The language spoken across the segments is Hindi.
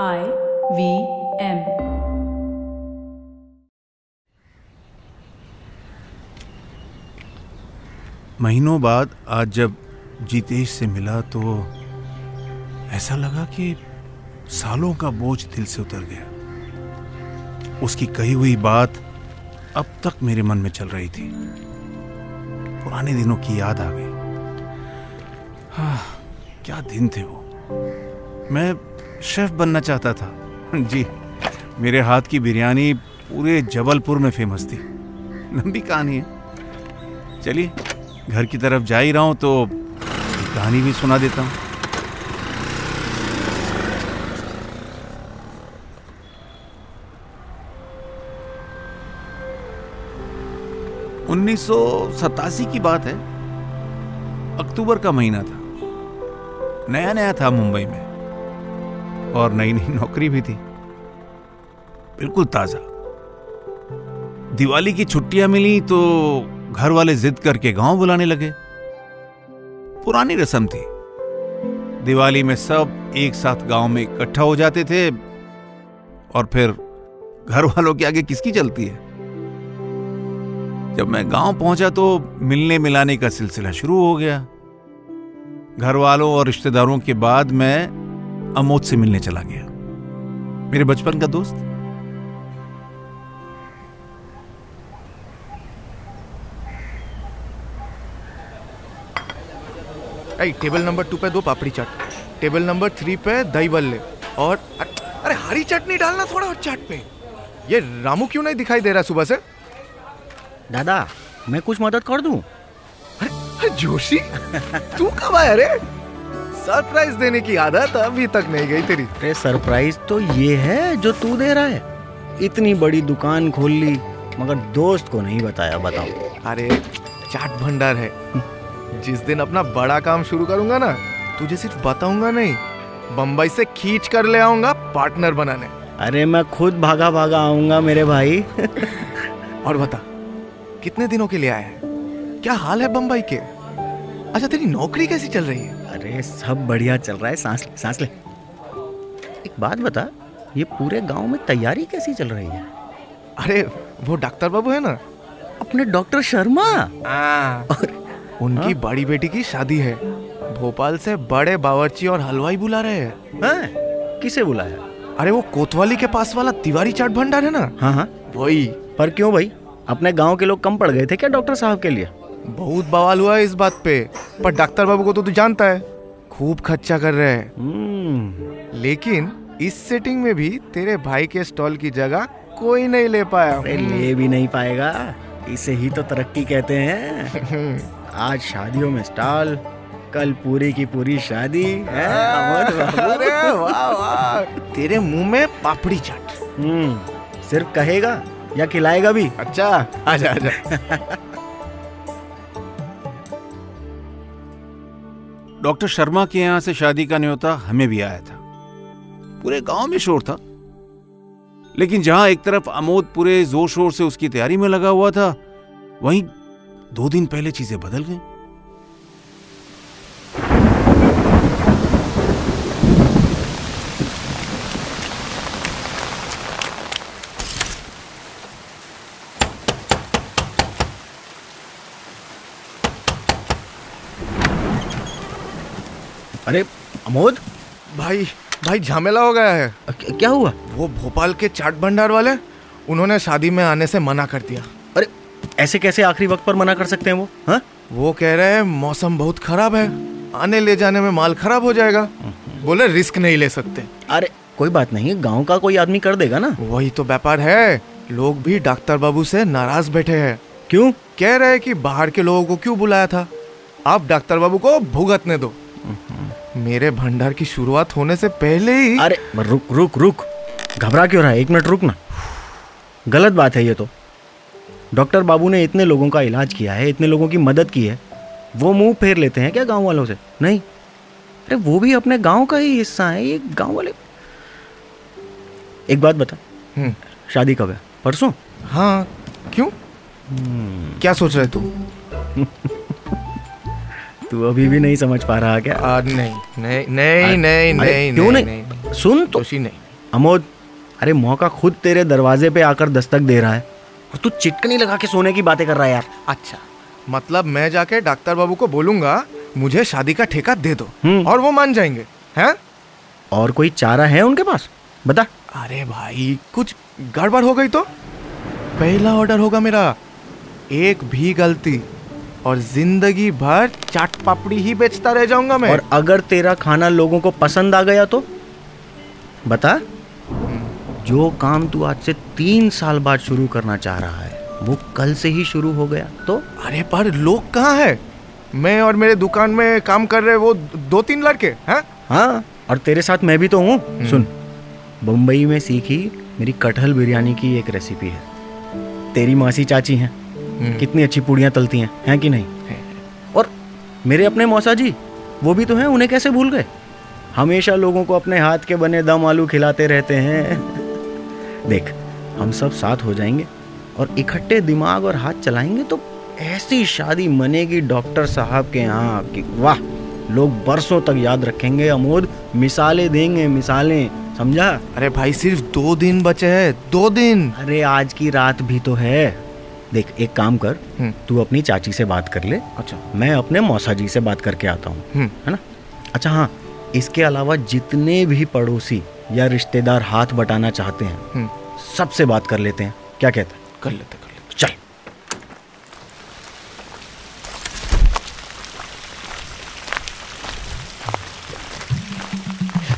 I V M. महीनों बाद आज जब जीतेश से मिला तो ऐसा लगा कि सालों का बोझ दिल से उतर गया। उसकी कही हुई बात अब तक मेरे मन में चल रही थी। पुराने दिनों की याद आ गई। हाँ क्या दिन थे वो। मैं शेफ बनना चाहता था। जी, मेरे हाथ की बिरयानी पूरे जबलपुर में फ़ेमस थी। लंबी कहानी है। चलिए, घर की तरफ़ जा ही रहा हूँ तो कहानी भी सुना देता हूँ। उन्नीस की बात है। अक्टूबर का महीना था। नया नया था मुंबई में। और नई नई नौकरी भी थी। बिल्कुल ताज़ा। दिवाली की छुट्टियाँ मिली तो घर वाले जिद करके गाँव बुलाने लगे। पुरानी रस्म थी। दिवाली में सब एक साथ गाँव में इकट्ठा हो जाते थे और फिर घर वालों के आगे किसकी चलती है? जब मैं गाँव पहुँचा तो मिलने मिलाने का सिलसिला शुरू हो गया। घर वालों और रिश्तेदारों के बाद मैं अमोद से मिलने चला गया। मेरे बचपन का दोस्त? टेबल नंबर टू पे दो पापड़ी चाट। टेबल नंबर थ्री पे दही बल्ले और अरे हरी चटनी डालना थोड़ा और चाट पे। ये रामू क्यों नहीं दिखाई दे रहा सुबह से? दादा मैं कुछ मदद कर दूँ? अरे अरे जोशी तू कब आया रे? सरप्राइज़ देने की आदत अभी तक नहीं गई तेरी। अरे सरप्राइज़ तो ये है जो तू दे रहा है। इतनी बड़ी दुकान खोल ली मगर दोस्त को नहीं बताया बताओ। अरे चाट भंडार है। जिस दिन अपना बड़ा काम शुरू करूँगा ना तुझे सिर्फ़ बताऊँगा नहीं बम्बई से खींच कर ले आऊँगा पार्टनर बनाने। अरे मैं खुद भागा भागा आऊँगा मेरे भाई। और बता कितने दिनों के लिए आया है? क्या हाल है बम्बई के? अच्छा तेरी नौकरी कैसी चल रही है? अरे सब बढ़िया चल रहा है। सांस ले सांस ले। एक बात बता ये पूरे गाँव में तैयारी कैसी चल रही है? अरे वो डॉक्टर बाबू है ना? अपने डॉक्टर शर्मा? आ, और उनकी बड़ी बेटी की शादी है। भोपाल से बड़े बावर्ची और हलवाई बुला रहे हैं। हाँ? किसे बुलाया अरे वो कोतवाली के पास वाला तिवारी चाट भंडार है ना? हाँ हाँ। वही। पर क्यों भाई? अपने गाँव के लोग कम पड़ गए थे क्या डॉक्टर साहब के लिए? बहुत बवाल हुआ है इस बात पे। पर डॉक्टर बाबू को तो तू जानता है। खूब खर्चा कर रहे हैं। हम्म, लेकिन इस सेटिंग में भी तेरे भाई के स्टॉल की जगह कोई नहीं ले पाया। ले भी नहीं पाएगा। इसे ही तो तरक्की कहते हैं। आज शादियों में स्टॉल कल पूरी की पूरी शादी है? अरे वाह वाह। तेरे मुँह में पापड़ी चाट। हम्म, सिर्फ़ कहेगा या खिलाएगा भी? अच्छा आजा आजा। डॉक्टर शर्मा के यहाँ से शादी का न्योता हमें भी आया था। पूरे गाँव में शोर था। लेकिन जहाँ एक तरफ़ अमोद पूरे ज़ोर शोर से उसकी तैयारी में लगा हुआ था, वहीं दो दिन पहले चीज़ें बदल गई। अरे अमोद? भाई भाई झमेला हो गया है। क्या क्या हुआ? वो भोपाल के चाट भंडार वाले उन्होंने शादी में आने से मना कर दिया। अरे ऐसे कैसे आखिरी वक्त पर मना कर सकते हैं वो? हाँ? वो कह रहे हैं मौसम बहुत खराब है आने ले जाने में माल खराब हो जाएगा। बोले रिस्क नहीं ले सकते। अरे कोई बात नहीं गाँव का कोई आदमी कर देगा ना। वही तो व्यापार है। लोग भी डॉक्टर बाबू से नाराज़ बैठे हैं। क्यों? कह रहे हैं कि बाहर के लोगों को क्यों बुलाया था? आप डॉक्टर बाबू को भुगतने दो। मेरे भंडार की शुरुआत होने से पहले ही अरे रुक रुक रुक। घबरा क्यों रहा है? एक मिनट रुक ना। गलत बात है ये तो। डॉक्टर बाबू ने इतने लोगों का इलाज किया है इतने लोगों की मदद की है। वो मुँह फेर लेते हैं क्या गाँव वालों से? नहीं। अरे वो भी अपने गाँव का ही हिस्सा है ये गाँव वाले। एक बात बता। हम्म, शादी कब है? परसों? हाँ क्यों? क्या सोच रहे तू तू अभी भी नहीं समझ पा रहा क्या? आ, नहीं नहीं नहीं नहीं अरे नहीं क्यों नहीं, नहीं? नहीं सुन तो। जोशी नहीं। अमोद अरे मौका खुद तेरे दरवाजे पे आकर दस्तक दे रहा है। और तू चिटकनी लगा के सोने की बातें कर रहा है यार। अच्छा मतलब मैं जाके डॉक्टर बाबू को बोलूँगा मुझे शादी का ठेका दे दो हम्म। और वो मान जाएँगे हैं? और कोई चारा है उनके पास? बता। अरे भाई कुछ गड़बड़ हो गई तो? पहला ऑर्डर होगा मेरा एक भी गलती। और ज़िंदगी भर चाट पापड़ी ही बेचता रह जाऊँगा मैं। और अगर तेरा खाना लोगों को पसंद आ गया तो? बता। जो काम तू आज से तीन साल बाद शुरू करना चाह रहा है वो कल से ही शुरू हो गया तो? अरे पर लोग कहाँ है? मैं और मेरे दुकान में काम कर रहे वो दो तीन लड़के हैं? हाँ और तेरे साथ मैं भी तो हूँ। सुन मुंबई में सीखी मेरी कटहल बिरयानी की एक रेसिपी है। तेरी मासी चाची हैं। कितनी अच्छी पूड़ियाँ तलती हैं हैं कि नहीं? और मेरे अपने मौसा जी वो भी तो हैं उन्हें कैसे भूल गए? हमेशा लोगों को अपने हाथ के बने दम आलू खिलाते रहते हैं। देख हम सब साथ हो जाएँगे और इकट्ठे दिमाग और हाथ चलाएँगे तो ऐसी शादी मनेगी डॉक्टर साहब के यहाँ कि वाह लोग बरसों तक याद रखेंगे अमोद मिसालें देंगे मिसालें समझा? अरे भाई सिर्फ़ दो दिन बचे हैं दो दिन। अरे आज की रात भी तो है। देख एक काम कर हम्म। तू अपनी चाची से बात कर ले। अच्छा। मैं अपने मौसा जी से बात करके आता हूँ हम्म। है ना? अच्छा हाँ इसके अलावा जितने भी पड़ोसी या रिश्तेदार हाथ बटाना चाहते हैं हम्म। सबसे बात कर लेते हैं। क्या कहता है? कर लेते कर लेते। चल।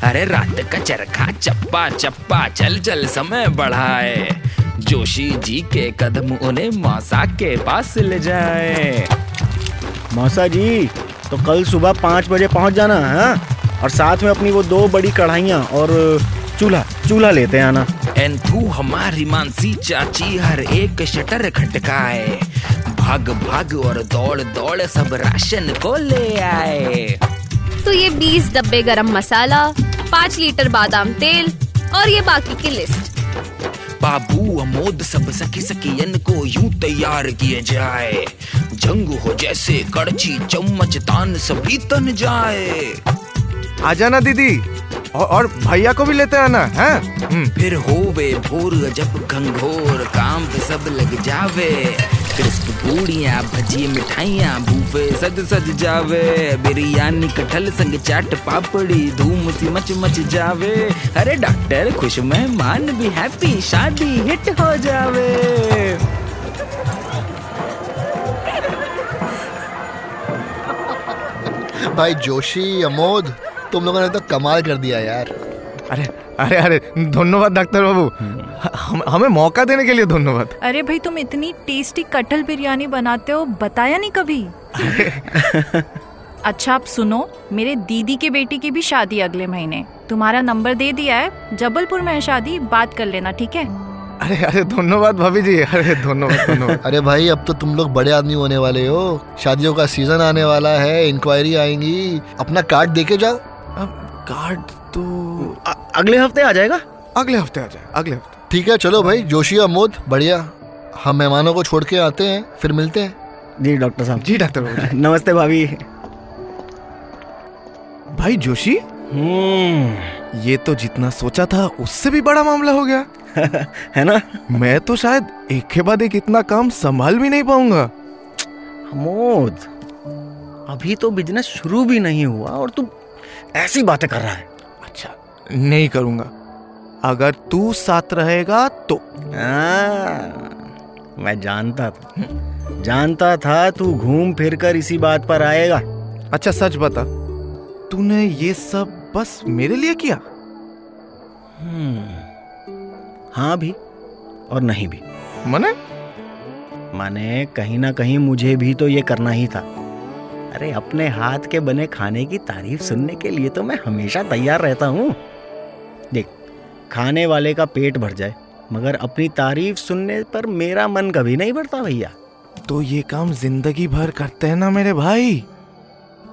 अरे रात का चरखा चप्पा चप्पा चल चल समय बढ़ाए। जोशी जी के कदम उन्हें मौसा के पास ले जाए। मौसा जी तो कल सुबह पाँच बजे पहुँच जाना है? और साथ में अपनी वो दो बड़ी कढ़ाइयाँ और चूल्हा चूल्हा लेते आना। एंथू हमारी मानसी चाची हर एक शटर खटकाए। भाग भाग और दौड़ दौड़ सब राशन को ले आए। तो ये 20 डब्बे गरम मसाला पाँच लीटर बादाम तेल और ये बाकी की लिस्ट। बाबू अमोद सब सखी सखियन को यूँ तैयार किए जाए। जंग हो जैसे कड़ची चम्मच तान सभी तन जाए। आ जाना दीदी और, और भैया को भी लेते आना है? फिर फिर होवे भोर जब घंघोर काम पे सब लग जावे। क्रिस्प पूड़ियाँ भजी मिठाइयाँ, बूफे सज सज जावे। बिरयानी, कटहल, संग चाट, पापड़ी, धूम सी मच मच जावे। अरे डॉक्टर, खुश मेहमान भी हैप्पी, शादी हिट हो जावे। भाई जोशी, अमोद, तुम लोगों ने तो कमाल कर दिया यार। अरे अरे अरे धन्यवाद डॉक्टर बाबू। हम, हमें मौका देने के लिए धन्यवाद। अरे भाई तुम इतनी टेस्टी कटहल बिरयानी बनाते हो बताया नहीं कभी? अच्छा आप सुनो मेरे दीदी के बेटी की भी शादी अगले महीने। तुम्हारा नंबर दे दिया है जबलपुर में है शादी बात कर लेना ठीक है? अरे अरे धन्यवाद भाभी जी अरे धन्यवाद धन्यवाद। अरे भाई अब तो तुम लोग बड़े आदमी होने वाले हो। शादियों का सीज़न आने वाला है इंक्वायरी आएँगी। अपना कार्ड देके जाओ। अब कार्ड तो अ- अगले हफ़्ते आ जाएगा? अगले हफ़्ते आ जाए अगले हफ़्ते। ठीक है चलो भाई जोशी अमोद बढ़िया। हम मेहमानों को छोड़ के आते हैं फिर मिलते हैं। जी डॉक्टर साहब। जी डॉक्टर बाबू नमस्ते भाभी। भाई जोशी? हम्म। ये तो जितना सोचा था उससे भी बड़ा मामला हो गया। है ना? मैं तो शायद एक के बाद एक इतना काम संभाल भी नहीं पाऊँगा। अमोद अभी तो बिज़नेस शुरू भी नहीं हुआ और तू ऐसी बातें कर रहा है। नहीं करूँगा। अगर तू साथ रहेगा तो। हाँ, मैं जानता था। जानता था तू घूम फिर कर इसी बात पर आएगा। अच्छा सच बता। तूने ये सब बस मेरे लिए किया? हाँ भी और नहीं भी। मने? माने कहीं ना कहीं मुझे भी तो ये करना ही था। अरे अपने हाथ के बने खाने की तारीफ़ सुनने के लिए तो मैं हमेशा तैयार रहता हूँ। देख खाने वाले का पेट भर जाए मगर अपनी तारीफ़ सुनने पर मेरा मन कभी नहीं भरता भैया। तो ये काम ज़िंदगी भर करते हैं ना मेरे भाई?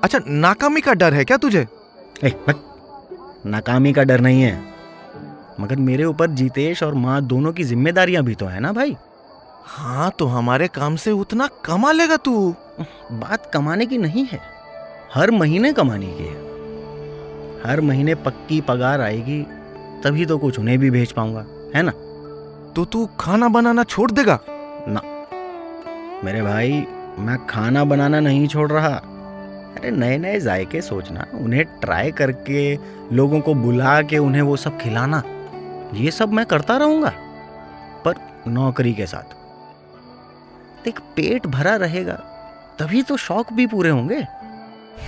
अच्छा नाकामी का डर है क्या तुझे? ए, नाकामी का डर नहीं है मगर मेरे ऊपर जीतेश और माँ दोनों की जिम्मेदारियाँ भी तो है ना भाई। हाँ तो हमारे काम से उतना कमा लेगा तू। बात कमाने की नहीं है हर महीने कमाने की है। हर महीने पक्की पगार आएगी तभी तो कुछ उन्हें भी भेज पाऊँगा है ना? तो तू खाना बनाना छोड़ देगा? ना। मेरे भाई मैं खाना बनाना नहीं छोड़ रहा। अरे नए नए जायके सोचना उन्हें ट्राई करके लोगों को बुला के उन्हें वो सब खिलाना ये सब मैं करता रहूँगा पर नौकरी के साथ। देख पेट भरा रहेगा तभी तो शौक भी पूरे होंगे।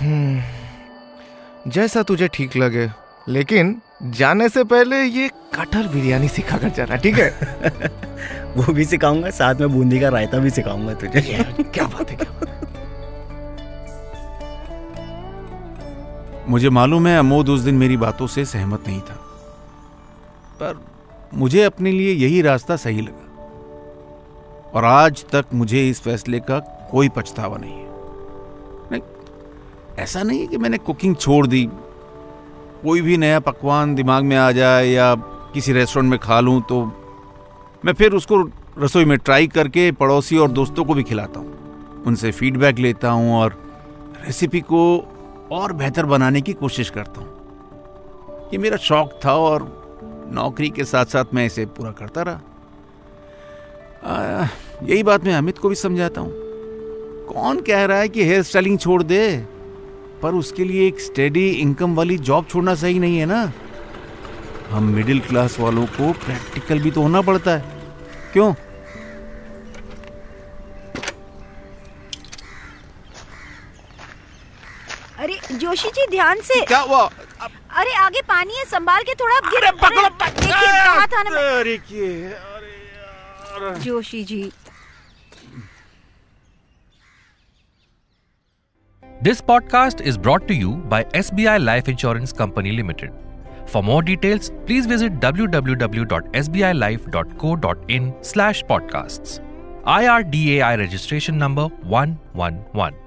हम्म, जैसा तुझे ठीक लगे लेकिन जाने से पहले ये कटहल बिरयानी सिखा कर जाना ठीक है? वो भी सिखाऊँगा साथ में बूंदी का रायता भी सिखाऊँगा तुझे। क्या बात है क्या बात है? मुझे मालूम है अमोद उस दिन मेरी बातों से सहमत नहीं था। पर मुझे अपने लिए यही रास्ता सही लगा। और आज तक मुझे इस फैसले का कोई पछतावा नहीं है। नहीं ऐसा नहीं है कि मैंने कुकिंग छोड़ दी कोई भी नया पकवान दिमाग में आ जाए या किसी रेस्टोरेंट में खा लूँ तो मैं फिर उसको रसोई में ट्राई करके पड़ोसी और दोस्तों को भी खिलाता हूँ। उनसे फीडबैक लेता हूँ और रेसिपी को और बेहतर बनाने की कोशिश करता हूँ। ये मेरा शौक था और नौकरी के साथ साथ मैं इसे पूरा करता रहा। यही बात मैं अमित को भी समझाता हूँ। कौन कह रहा है कि हेयर स्टाइलिंग छोड़ दे? पर उसके लिए एक स्टेडी इनकम वाली जॉब छोड़ना सही नहीं है ना? हम मिडिल क्लास वालों को प्रैक्टिकल भी तो होना पड़ता है। क्यों? अरे जोशी जी ध्यान से। क्या हुआ? अरे आगे पानी है संभाल के थोड़ा गिर अरे, देखिए कहा था ना मैं- अरे अरे Joshi ji This podcast is brought to you by SBI Life Insurance Company Limited. For more details, please visit www.sbilife.co.in slash podcasts. IRDAI registration number 111.